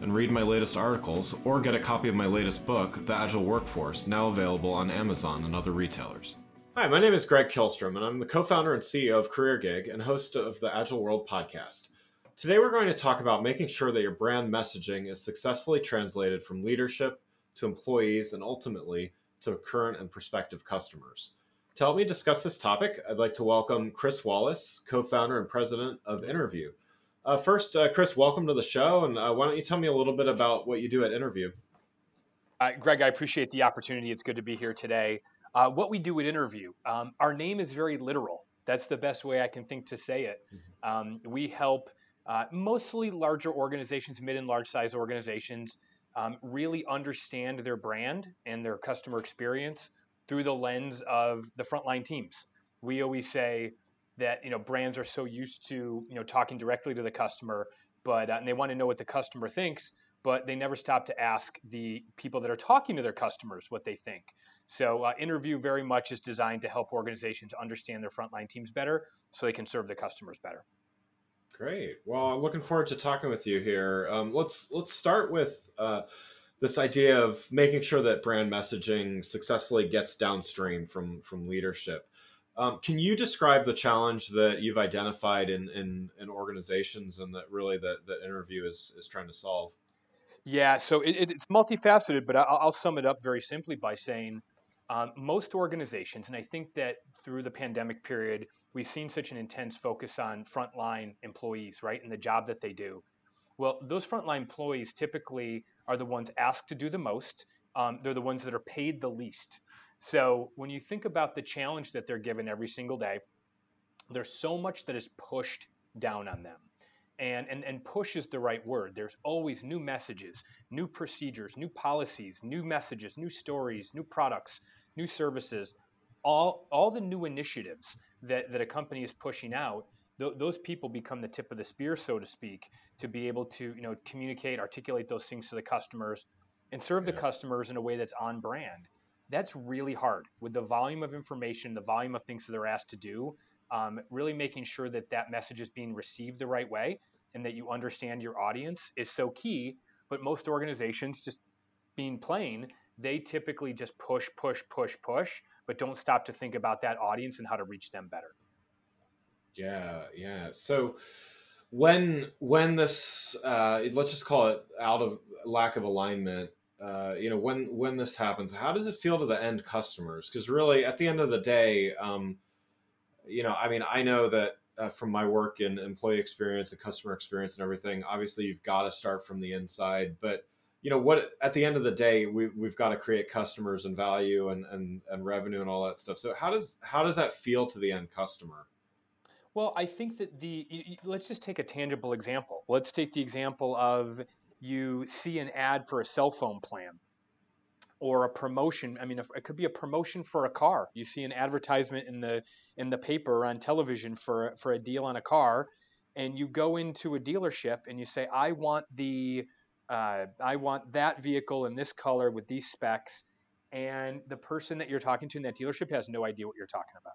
and read my latest articles or get a copy of my latest book, The Agile Workforce, now available on Amazon and other retailers. Hi, my name is Greg Kihlstrom, and I'm the co founder and CEO of CareerGig and host of the Agile World podcast. Today, we're going to talk about making sure that your brand messaging is successfully translated from leadership to employees and ultimately to current and prospective customers. To help me discuss this topic, I'd like to welcome Chris Wallace, co founder and president of Innerview. Uh, first, uh, Chris, welcome to the show. And uh, why don't you tell me a little bit about what you do at Innerview? Uh, Greg, I appreciate the opportunity. It's good to be here today. Uh, what we do at Innerview, um, our name is very literal. That's the best way I can think to say it. Mm-hmm. Um, we help uh, mostly larger organizations, mid and large size organizations, um, really understand their brand and their customer experience through the lens of the frontline teams. We always say, that you know brands are so used to you know talking directly to the customer, but uh, and they want to know what the customer thinks, but they never stop to ask the people that are talking to their customers what they think. So uh, Innerview very much is designed to help organizations understand their frontline teams better, so they can serve the customers better. Great. Well, I'm looking forward to talking with you here. Um, let's let's start with. Uh, this idea of making sure that brand messaging successfully gets downstream from from leadership. Um, can you describe the challenge that you've identified in, in, in organizations and that really that, that Innerview is, is trying to solve? Yeah, so it, it's multifaceted, but I'll, I'll, sum it up very simply by saying um, most organizations, and I think that through the pandemic period, we've seen such an intense focus on frontline employees, right, and the job that they do. Well, those frontline employees typically are the ones asked to do the most. Um, they're the ones that are paid the least. So when you think about the challenge that they're given every single day, there's so much that is pushed down on them. And, and, and push is the right word. There's always new messages, new procedures, new policies, new messages, new stories, new products, new services, all, all the new initiatives that, that a company is pushing out th- those people become the tip of the spear, so to speak, to be able to you know communicate, articulate those things to the customers, and serve yeah. the customers in a way that's on brand that's really hard with the volume of information, the volume of things that they're asked to do. Um, really making sure that that message is being received the right way and that you understand your audience is so key. But most organizations, just being plain, they typically just push, push, push, push, but don't stop to think about that audience and how to reach them better. Yeah, yeah. So when when this uh, let's just call it out of lack of alignment uh, you know when when this happens how does it feel to the end customers? Because really at the end of the day um, you know i mean i know that uh, from my work in employee experience and customer experience and everything obviously you've got to start from the inside but you know what at the end of the day we, we've got to create customers and value and, and and revenue and all that stuff. So how does how does that feel to the end customer? Well i think that the let's just take a tangible example. Let's take the example of you see an ad for a cell phone plan or a promotion i mean it could be a promotion for a car. You see an advertisement in the in the paper or on television for for a deal on a car and you go into a dealership and you say i want the uh, i want that vehicle in this color with these specs and the person that you're talking to in that dealership has no idea what you're talking about.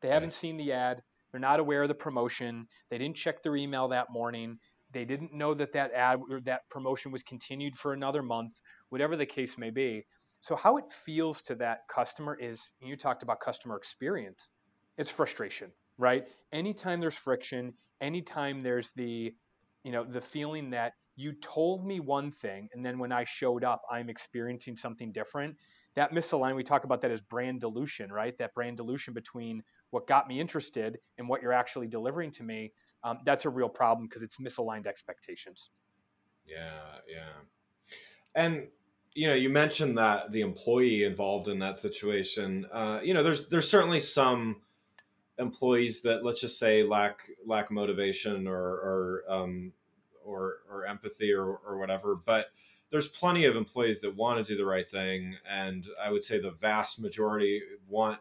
They haven't seen the ad. They're not aware of the promotion. They didn't check their email that morning they didn't know that that ad or that promotion was continued for another month, whatever the case may be. So how it feels to that customer is you talked about customer experience. It's frustration, right? Anytime there's friction, anytime there's the you know the feeling that you told me one thing and then when I showed up I'm experiencing something different. That misalignment, we talk about that as brand dilution, right? That brand dilution between what got me interested and what you're actually delivering to me um, that's a real problem because it's misaligned expectations. Yeah, yeah. And you know, you mentioned that the employee involved in that situation. Uh, you know, there's there's certainly some employees that let's just say lack lack motivation or or um, or or empathy or or whatever, but there's plenty of employees that want to do the right thing, and I would say the vast majority want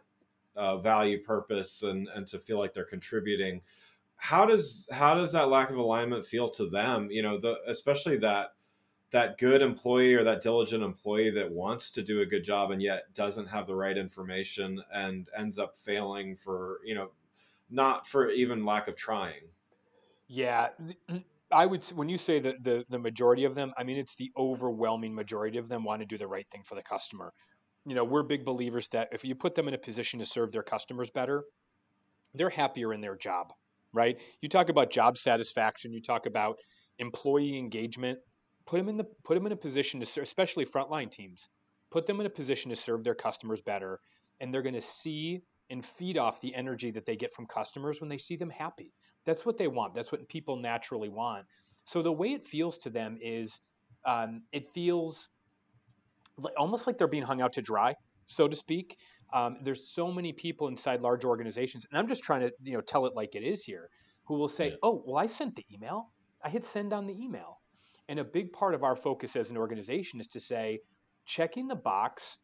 uh, value, purpose, and and to feel like they're contributing. How does how does that lack of alignment feel to them? You know, the especially that that good employee or that diligent employee that wants to do a good job and yet doesn't have the right information and ends up failing for you know not for even lack of trying. Yeah i would when you say that the the majority of them i mean it's the overwhelming majority of them want to do the right thing for the customer. You know we're big believers that if you put them in a position to serve their customers better they're happier in their job right you talk about job satisfaction you talk about employee engagement put them in the put them in a position to serve, especially frontline teams, put them in a position to serve their customers better, and they're going to see and feed off the energy that they get from customers when they see them happy. That's what they want. That's what people naturally want. So the way it feels to them is, um, it feels almost like they're being hung out to dry, so to speak. Um, there's so many people inside large organizations, and I'm just trying to you know tell it like it is here, who will say, yeah. "Oh, well, I sent the email. I hit send on the email." And a big part of our focus as an organization is to say, checking the box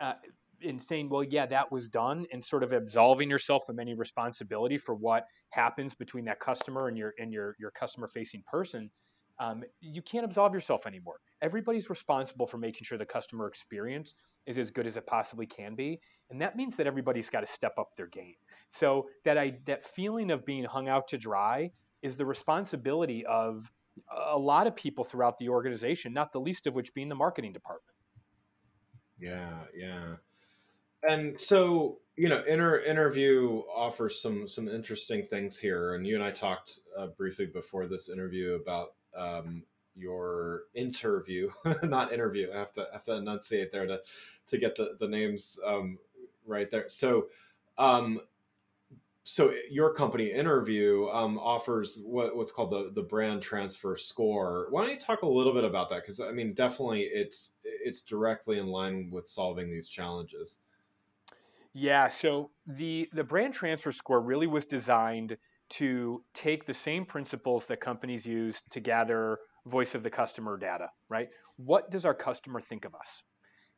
uh, in saying, well, yeah, that was done, and sort of absolving yourself from any responsibility for what happens between that customer and your and your your customer facing person. Um, you can't absolve yourself anymore. Everybody's responsible for making sure the customer experience is as good as it possibly can be, and that means that everybody's got to step up their game. So that I that feeling of being hung out to dry is the responsibility of a lot of people throughout the organization, not the least of which being the marketing department. Yeah, yeah. And so, you know, inter- Innerview offers some some interesting things here. And you and I talked uh, briefly before this interview about um, your Innerview, not interview. I have to have to enunciate there to to get the the names um, right there. So, um, so your company Innerview um, offers what, what's called the, the brand transfer score why don't you talk a little bit about that because i mean definitely it's it's directly in line with solving these challenges yeah so the the brand transfer score really was designed to take the same principles that companies use to gather voice of the customer data right what does our customer think of us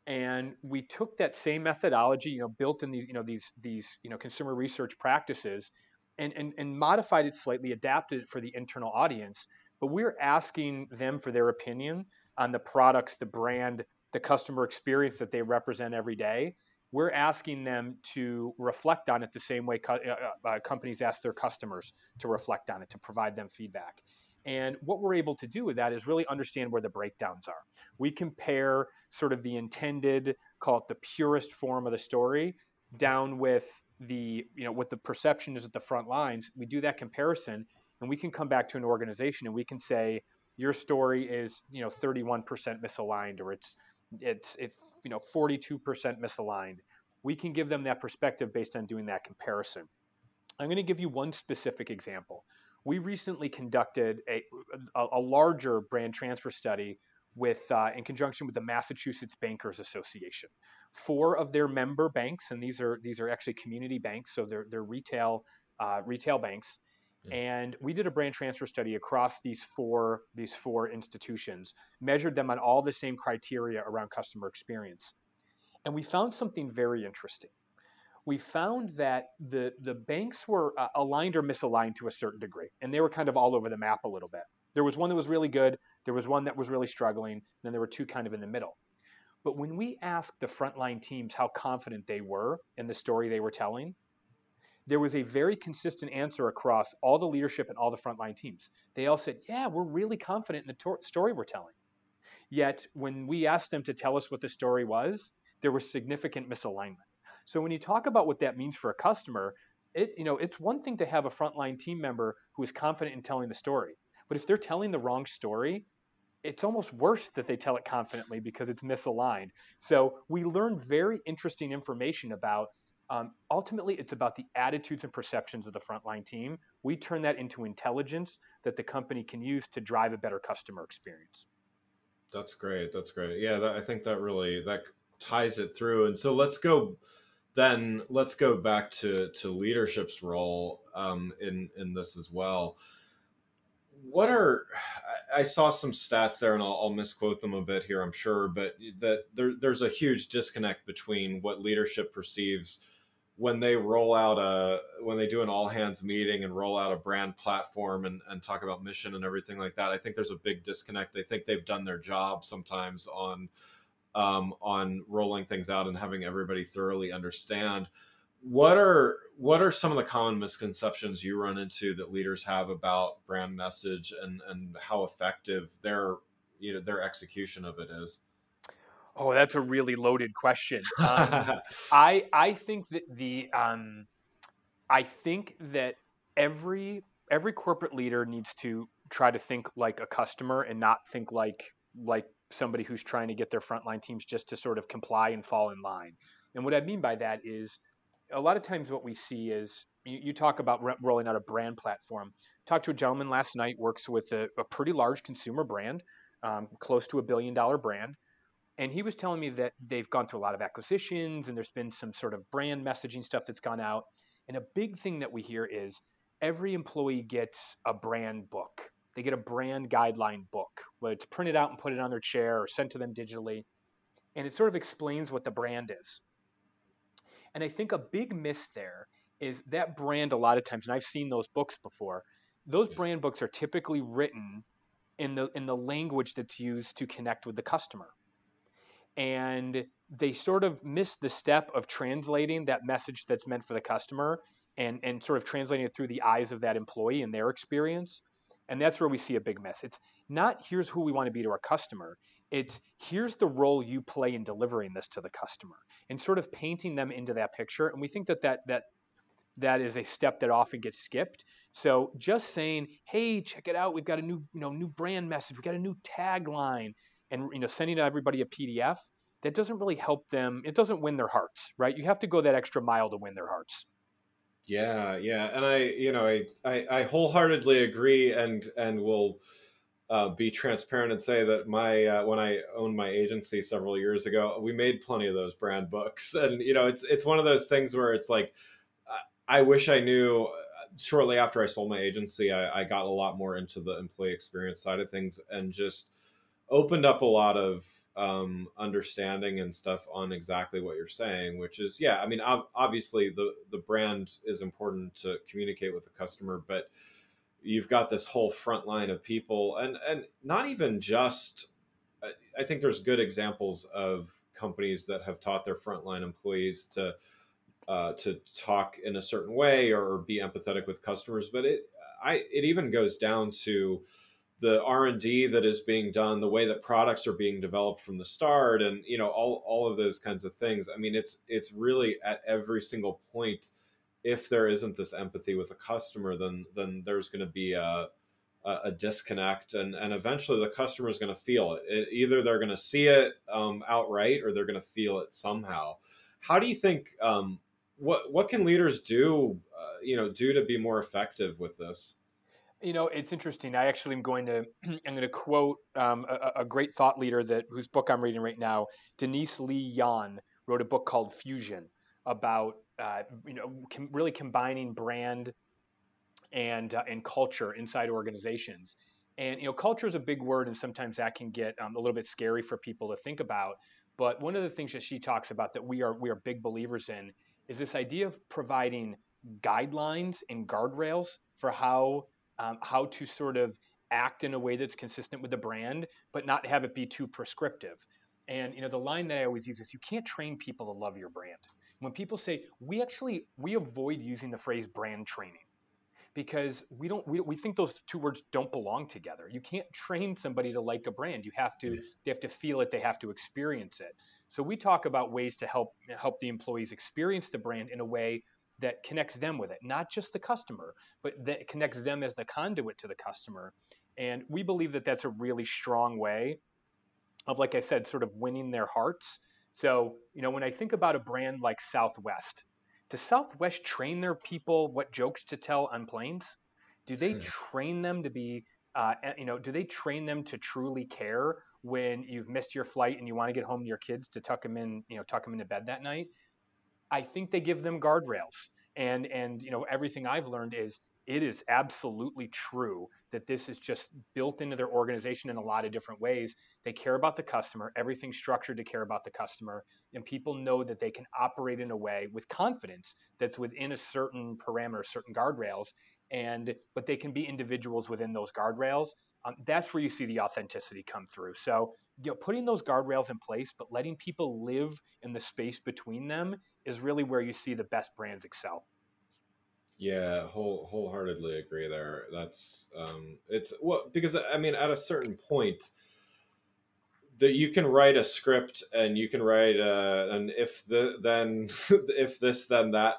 and we took that same methodology, you know, built in these, you know, these these you know consumer research practices, and and, and modified it slightly, adapted it for the internal audience. But we're asking them for their opinion on the products, the brand, the customer experience that they represent every day. We're asking them to reflect on it the same way co- uh, uh, companies ask their customers to reflect on it, to provide them feedback. And what we're able to do with that is really understand where the breakdowns are. We compare sort of the intended, call it the purest form of the story, down with the, you know, what the perception is at the front lines. We do that comparison and we can come back to an organization and we can say, your story is, you know, 31% misaligned or it's, it's, it's, you know, 42% misaligned. We can give them that perspective based on doing that comparison. I'm going to give you one specific example we recently conducted a, a, a larger brand transfer study with uh, in conjunction with the Massachusetts Bankers Association. Four of their member banks, and these are these are actually community banks, so they're they're retail uh, retail banks. And we did a brand transfer study across these four these four institutions, measured them on all the same criteria around customer experience, and we found something very interesting we found that the the banks were uh, aligned or misaligned to a certain degree, and they were kind of all over the map a little bit. There was one that was really good, there was one that was really struggling, and then there were two kind of in the middle. But when we asked the frontline teams how confident they were in the story they were telling, there was a very consistent answer across all the leadership and all the frontline teams. They all said, "Yeah, we're really confident in the to- story we're telling." Yet when we asked them to tell us what the story was, there was significant misalignment. So when you talk about what that means for a customer, it you know it's one thing to have a frontline team member who is confident in telling the story, but if they're telling the wrong story, it's almost worse that they tell it confidently because it's misaligned. So we learned very interesting information about. Um, ultimately, it's about the attitudes and perceptions of the frontline team. We turn that into intelligence that the company can use to drive a better customer experience. That's great. That's great. Yeah, that, I think that really that ties it through. And so let's go then let's go back to to leadership's role um, in in this as well. What are I saw some stats there, and I'll, I'll, misquote them a bit here, I'm sure, but that there, there's a huge disconnect between what leadership perceives when they roll out a when they do an all hands meeting and roll out a brand platform and, and talk about mission and everything like that. I think there's a big disconnect. They think they've done their job sometimes on um, on rolling things out and having everybody thoroughly understand what are what are some of the common misconceptions you run into that leaders have about brand message and and how effective their you know their execution of it is oh that's a really loaded question um, i i think that the um, i think that every every corporate leader needs to try to think like a customer and not think like like somebody who's trying to get their frontline teams just to sort of comply and fall in line and what i mean by that is a lot of times what we see is you, you talk about re- rolling out a brand platform. Talked to a gentleman last night, works with a, a pretty large consumer brand, um, close to a billion dollar brand. And he was telling me that they've gone through a lot of acquisitions and there's been some sort of brand messaging stuff that's gone out. And a big thing that we hear is every employee gets a brand book. They get a brand guideline book, whether it's printed out and put it on their chair or sent to them digitally. And it sort of explains what the brand is. And I think a big miss there is that brand a lot of times, and I've seen those books before, those brand books are typically written in the in the language that's used to connect with the customer. And they sort of miss the step of translating that message that's meant for the customer and, and sort of translating it through the eyes of that employee and their experience. And that's where we see a big mess It's not here's who we want to be to our customer. It's here's the role you play in delivering this to the customer and sort of painting them into that picture. And we think that that that that is a step that often gets skipped. So just saying, "Hey, check it out. We've got a new, you know, new brand message. We've got a new tagline." And you know, sending everybody a PDF, that doesn't really help them. It doesn't win their hearts, right? You have to go that extra mile to win their hearts. Yeah, yeah, and I, you know, I, I, I wholeheartedly agree, and and will uh, be transparent and say that my uh, when I owned my agency several years ago, we made plenty of those brand books, and you know, it's it's one of those things where it's like, I wish I knew. Uh, shortly after I sold my agency, I, I got a lot more into the employee experience side of things, and just opened up a lot of um, understanding and stuff on exactly what you're saying, which is yeah. I mean, obviously the the brand is important to communicate with the customer, but you've got this whole front line of people and and not even just i think there's good examples of companies that have taught their frontline employees to uh, to talk in a certain way or be empathetic with customers but it i it even goes down to the r&d that is being done the way that products are being developed from the start and you know all, all of those kinds of things i mean it's it's really at every single point if there isn't this empathy with a customer, then then there's going to be a, a, a disconnect, and and eventually the customer is going to feel it. it. Either they're going to see it um, outright, or they're going to feel it somehow. How do you think? Um, what what can leaders do? Uh, you know, do to be more effective with this? You know, it's interesting. I actually am going to I'm going to quote um, a, a, great thought leader that whose book I'm reading right now. Denise Lee Yohn wrote a book called Fusion about uh, you know, com- really combining brand and uh, and culture inside organizations. And you know, culture is a big word, and sometimes that can get um, a little bit scary for people to think about. But one of the things that she talks about that we are we are big believers in is this idea of providing guidelines and guardrails for how um, how to sort of act in a way that's consistent with the brand, but not have it be too prescriptive. And you know, the line that I always use is, "You can't train people to love your brand." when people say we actually we avoid using the phrase brand training because we don't we, we think those two words don't belong together you can't train somebody to like a brand you have to they have to feel it they have to experience it so we talk about ways to help help the employees experience the brand in a way that connects them with it not just the customer but that connects them as the conduit to the customer and we believe that that's a really strong way of like i said sort of winning their hearts so, you know, when I think about a brand like Southwest, does Southwest train their people what jokes to tell on planes? Do they train them to be, uh, you know, do they train them to truly care when you've missed your flight and you want to get home to your kids to tuck them in, you know, tuck them into bed that night? I think they give them guardrails. And and you know everything I've learned is it is absolutely true that this is just built into their organization in a lot of different ways. They care about the customer, everything's structured to care about the customer, and people know that they can operate in a way with confidence that's within a certain parameter, certain guardrails, and but they can be individuals within those guardrails. Um, that's where you see the authenticity come through. So, you know, putting those guardrails in place, but letting people live in the space between them is really where you see the best brands excel. Yeah, whole wholeheartedly agree there. That's um it's well because I mean at a certain point that you can write a script and you can write uh and if the then if this then that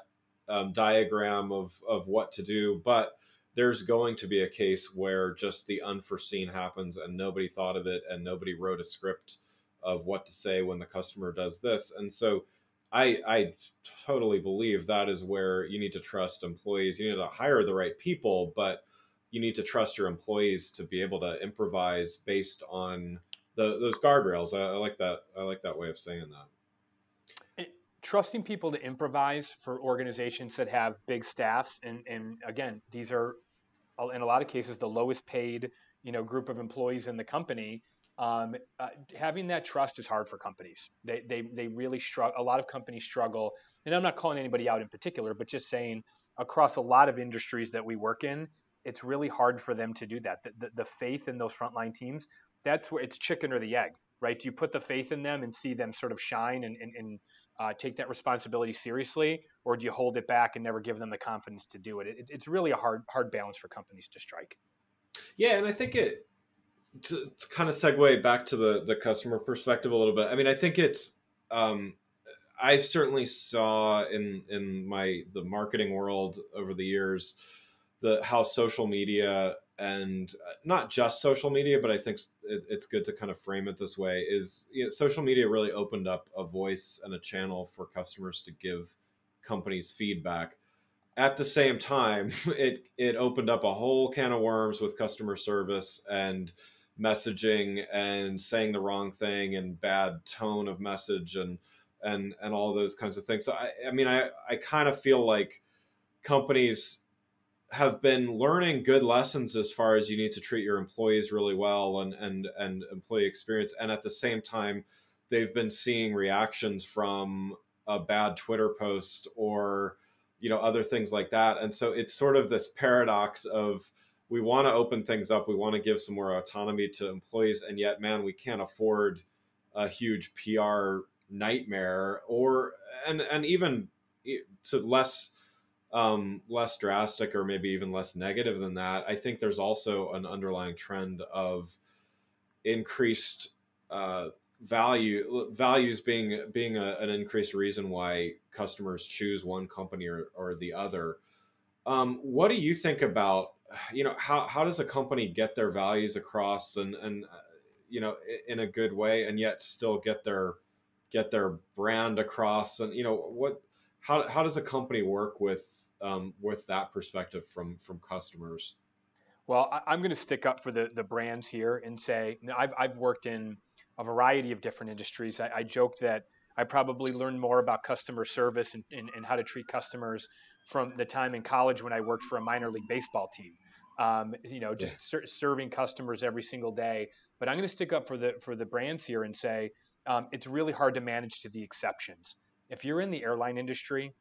um, diagram of of what to do, but there's going to be a case where just the unforeseen happens and nobody thought of it and nobody wrote a script of what to say when the customer does this. And so I I totally believe that is where you need to trust employees. You need to hire the right people, but you need to trust your employees to be able to improvise based on the those guardrails. I, I like that. I like that way of saying that. Trusting people to improvise for organizations that have big staffs, and and again, these are in a lot of cases the lowest paid you know group of employees in the company um, uh, having that trust is hard for companies. They, they, they really struggle. A lot of companies struggle, and I'm not calling anybody out in particular, but just saying across a lot of industries that we work in, it's really hard for them to do that. The, the, the faith in those frontline teams, that's where it's chicken or the egg, right? Do you put the faith in them and see them sort of shine and, and, and uh, take that responsibility seriously, or do you hold it back and never give them the confidence to do it? it it's really a hard hard balance for companies to strike. Yeah, and I think it to, to, kind of segue back to the the customer perspective a little bit. I mean, I think it's um, I certainly saw in in my the marketing world over the years the how social media and uh, not just social media, but I think it, it's good to kind of frame it this way: is you know, social media really opened up a voice and a channel for customers to give companies feedback. At the same time, it it opened up a whole can of worms with customer service and messaging and saying the wrong thing and bad tone of message and and and all those kinds of things. So I, I mean, I I kind of feel like companies have been learning good lessons as far as you need to treat your employees really well and and and employee experience, and at the same time, they've been seeing reactions from a bad Twitter post or you know other things like that, and so it's sort of this paradox of we want to open things up. We want to give some more autonomy to employees, and yet, man, we can't afford a huge PR nightmare, or and and even to less um, less drastic, or maybe even less negative than that. I think there's also an underlying trend of increased uh, value values being being a, an increased reason why customers choose one company or, or the other. Um, what do you think about you know how how does a company get their values across and and uh, you know in a good way and yet still get their get their brand across and you know what how how does a company work with um, with that perspective from from customers well I, am going to stick up for the the brands here and say I've I've worked in a variety of different industries I, I joke that I probably learned more about customer service and, and, and how to treat customers from the time in college when I worked for a minor league baseball team. Um, you know, just yeah. ser- serving customers every single day. But I'm going to stick up for the for the brands here and say um, it's really hard to manage to the exceptions. If you're in the airline industry,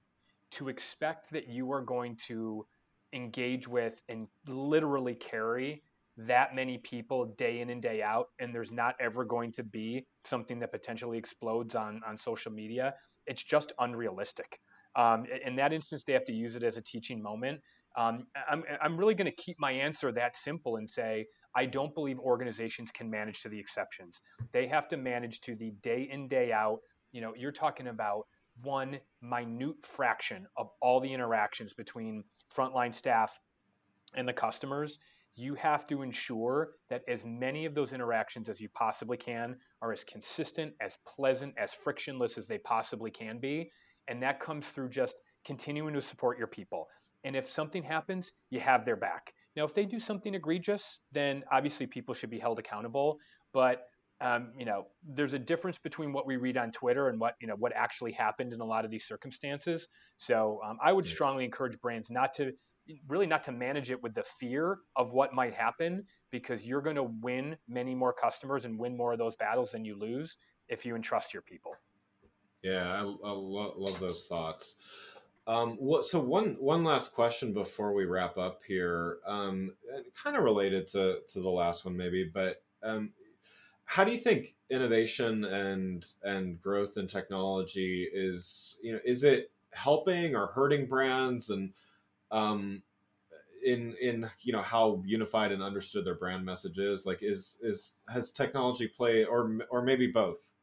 to expect that you are going to engage with and literally carry that many people day in and day out, and there's not ever going to be something that potentially explodes on on social media. It's just unrealistic. Um, in that instance, they have to use it as a teaching moment. Um, I'm, I'm really going to keep my answer that simple and say, I don't believe organizations can manage to the exceptions. They have to manage to the day in, day out. You know, you're talking about one minute fraction of all the interactions between frontline staff and the customers. You have to ensure that as many of those interactions as you possibly can are as consistent, as pleasant, as frictionless as they possibly can be. And that comes through just continuing to support your people. And if something happens, you have their back. Now, if they do something egregious, then obviously people should be held accountable. But um, you know, there's a difference between what we read on Twitter and what you know what actually happened in a lot of these circumstances. So um, I would strongly encourage brands not to really not to manage it with the fear of what might happen because you're going to win many more customers and win more of those battles than you lose if you entrust your people. Yeah, I, I lo- love those thoughts. Um, what, so one one last question before we wrap up here, um, kind of related to to the last one maybe, but um, how do you think innovation and and growth in technology is you know is it helping or hurting brands and um, in in you know how unified and understood their brand message is like is is has technology play or or maybe both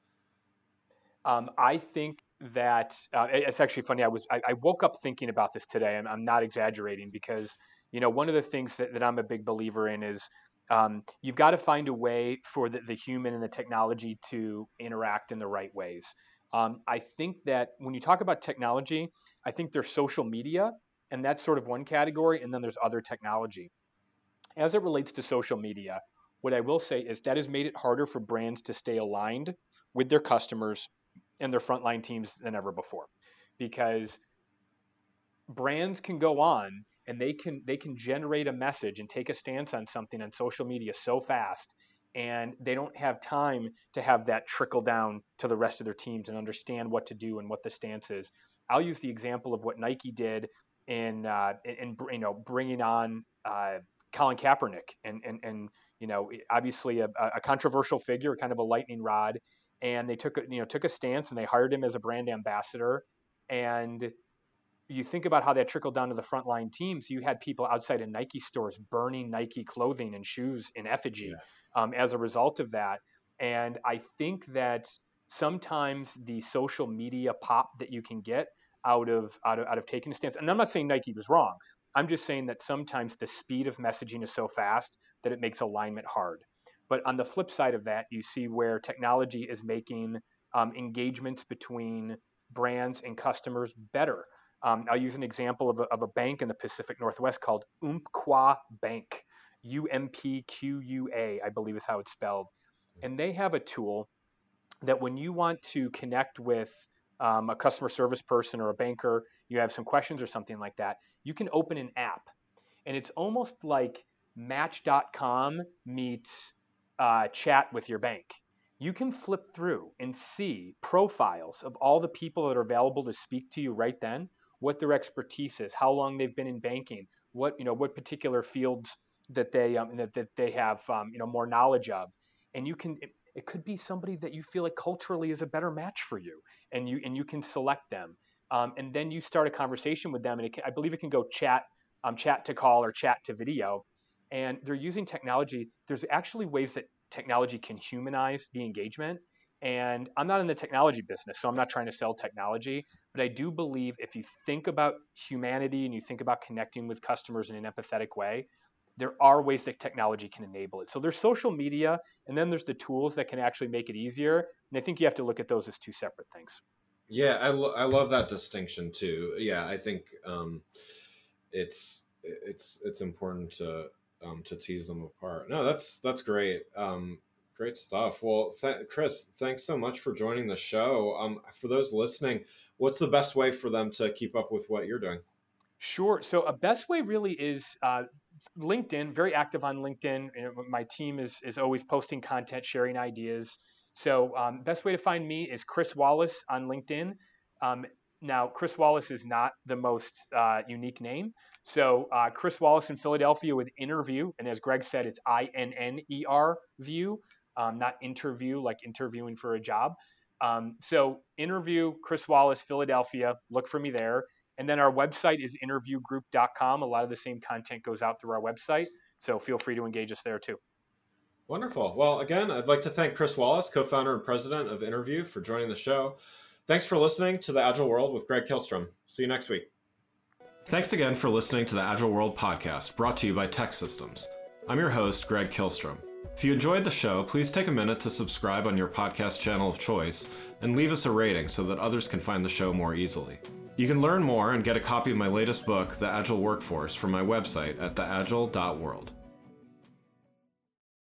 um, I think that uh, it's actually funny. I was I, I, woke up thinking about this today. I'm, I'm not exaggerating because you know one of the things that, that I'm a big believer in is um, you've got to find a way for the, the, human and the technology to interact in the right ways. Um, I think that when you talk about technology, I think there's social media, and that's sort of one category, and then there's other technology. As it relates to social media, what I will say is that has made it harder for brands to stay aligned with their customers and their frontline teams than ever before because brands can go on and they can they can generate a message and take a stance on something on social media so fast and they don't have time to have that trickle down to the rest of their teams and understand what to do and what the stance is. I'll use the example of what Nike did in uh, in, you know bringing on uh, Colin Kaepernick and and and you know obviously a, a controversial figure, kind of a lightning rod, and they took a, you know took a stance and they hired him as a brand ambassador and you think about how that trickled down to the frontline teams you had people outside of nike stores burning nike clothing and shoes in effigy yeah. um, as a result of that and i think that sometimes the social media pop that you can get out of out of, out of taking a stance and i'm not saying nike was wrong i'm just saying that sometimes the speed of messaging is so fast that it makes alignment hard but on the flip side of that, you see where technology is making um, engagements between brands and customers better. Um, I'll use an example of a, of a, bank in the Pacific Northwest called Umpqua Bank, U M P Q U A, I believe is how it's spelled. And they have a tool that when you want to connect with um, a customer service person or a banker, you have some questions or something like that, you can open an app. And it's almost like Match.com meets uh, chat with your bank, you can flip through and see profiles of all the people that are available to speak to you right then, what their expertise is, how long they've been in banking, what you know, what particular fields that they um, that, that they have um, you know more knowledge of, and you can. It, it could be somebody that you feel like culturally is a better match for you, and you and you can select them, um, and then you start a conversation with them, and can, I believe it can go chat, um, chat to call or chat to video, and they're using technology. There's actually ways that technology can humanize the engagement. And I'm not in the technology business, so I'm not trying to sell technology. But I do believe if you think about humanity and you think about connecting with customers in an empathetic way, there are ways that technology can enable it. So there's social media, and then there's the tools that can actually make it easier. And I think you have to look at those as two separate things. Yeah, I, lo- I love that distinction too. Yeah, I think um, it's it's it's important to um, to tease them apart. No, that's that's great. Um, great stuff. Well, th- Chris, thanks so much for joining the show. Um, for those listening, what's the best way for them to keep up with what you're doing? Sure. So a best way really is uh, LinkedIn. Very active on LinkedIn. My team is is always posting content, sharing ideas. So um, best way to find me is Chris Wallace on LinkedIn. Um, now, Chris Wallace is not the most uh, unique name. So, uh, Chris Wallace in Philadelphia with Innerview. And as Greg said, it's I N N E R view, um, not interview like interviewing for a job. Um, so, Innerview Chris Wallace, Philadelphia. Look for me there. And then our website is innerviewgroup.com. A lot of the same content goes out through our website. So, feel free to engage us there too. Wonderful. Well, again, I'd like to thank Chris Wallace, co founder and president of Innerview, for joining the show. Thanks for listening to the Agile World with Greg Kihlstrom. See you next week. Thanks again for listening to the Agile World podcast brought to you by TEKsystems. I'm your host, Greg Kihlstrom. If you enjoyed the show, please take a minute to subscribe on your podcast channel of choice and leave us a rating so that others can find the show more easily. You can learn more and get a copy of my latest book, The Agile Workforce, from my website at theagile.world.